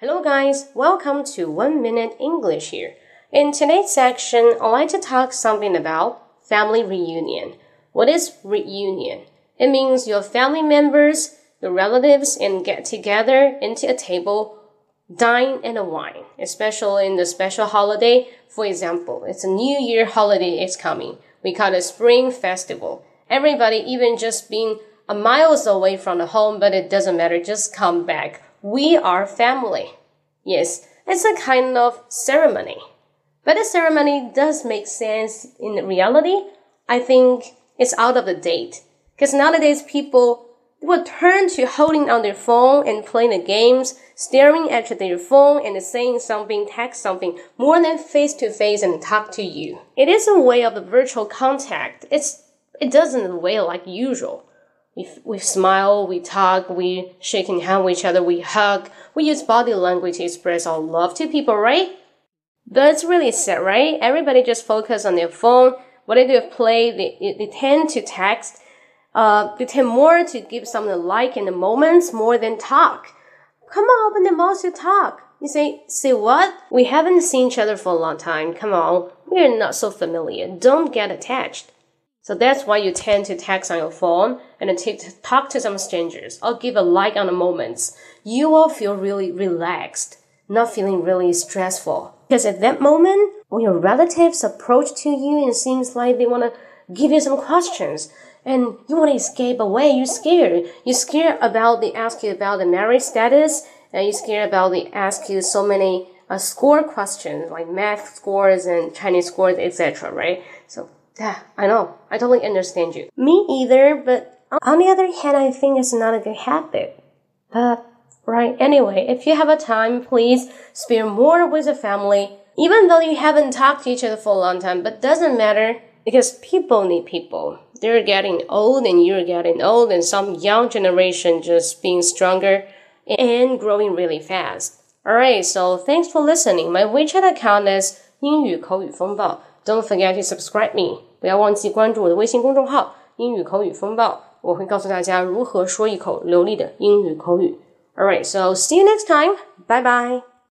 Hello, guys. Welcome to One Minute English here. In today's section, I'd like to talk something about family reunion. What is reunion? It means your family members, your relatives, and get together into a table, dine and a wine, especially in the special holiday. For example, it's a New Year holiday is coming. We call it Spring Festival. Everybody, even just being a miles away from the home, but it doesn't matter. Just come back. We are family. Yes, it's a kind of ceremony. But the ceremony does make sense in reality. I think it's out of the date. Because nowadays people will turn to holding on their phone and playing the games, staring at their phone and saying something, text something more than face to face and talk to you. It is a way of virtual contact. It's it doesn't way like usual. We, we smile, we talk, we shaking hand with each other, we hug, we use body language to express our love to people, right? But it's really sad, right? Everybody just focus on their phone. What they do play, they, they tend to text, uh, they tend more to give someone a like in the moments more than talk. Come on, open the mouth to talk. You say, say what? We haven't seen each other for a long time. Come on, we're not so familiar. Don't get attached. So that's why you tend to text on your phone and talk to some strangers or give a like on the moments. You will feel really relaxed, not feeling really stressful. Because at that moment, when your relatives approach to you and it seems like they want to give you some questions and you want to escape away, you're scared. You're scared about they ask you about the marriage status and you're scared about they ask you so many uh, score questions like math scores and Chinese scores, etc. Right? So yeah, I know. I totally understand you. Me either, but on the other hand, I think it's not a good habit. But, right, anyway, if you have a time, please spend more with the family, even though you haven't talked to each other for a long time, but doesn't matter because people need people. They're getting old and you're getting old and some young generation just being stronger and growing really fast. Alright, so thanks for listening. My WeChat account is 英语口语风暴。 Don't forget to subscribe me，不要忘记关注我的微信公众号“英语口语风暴”，我会告诉大家如何说一口流利的英语口语。Alright, so see you next time. Bye bye.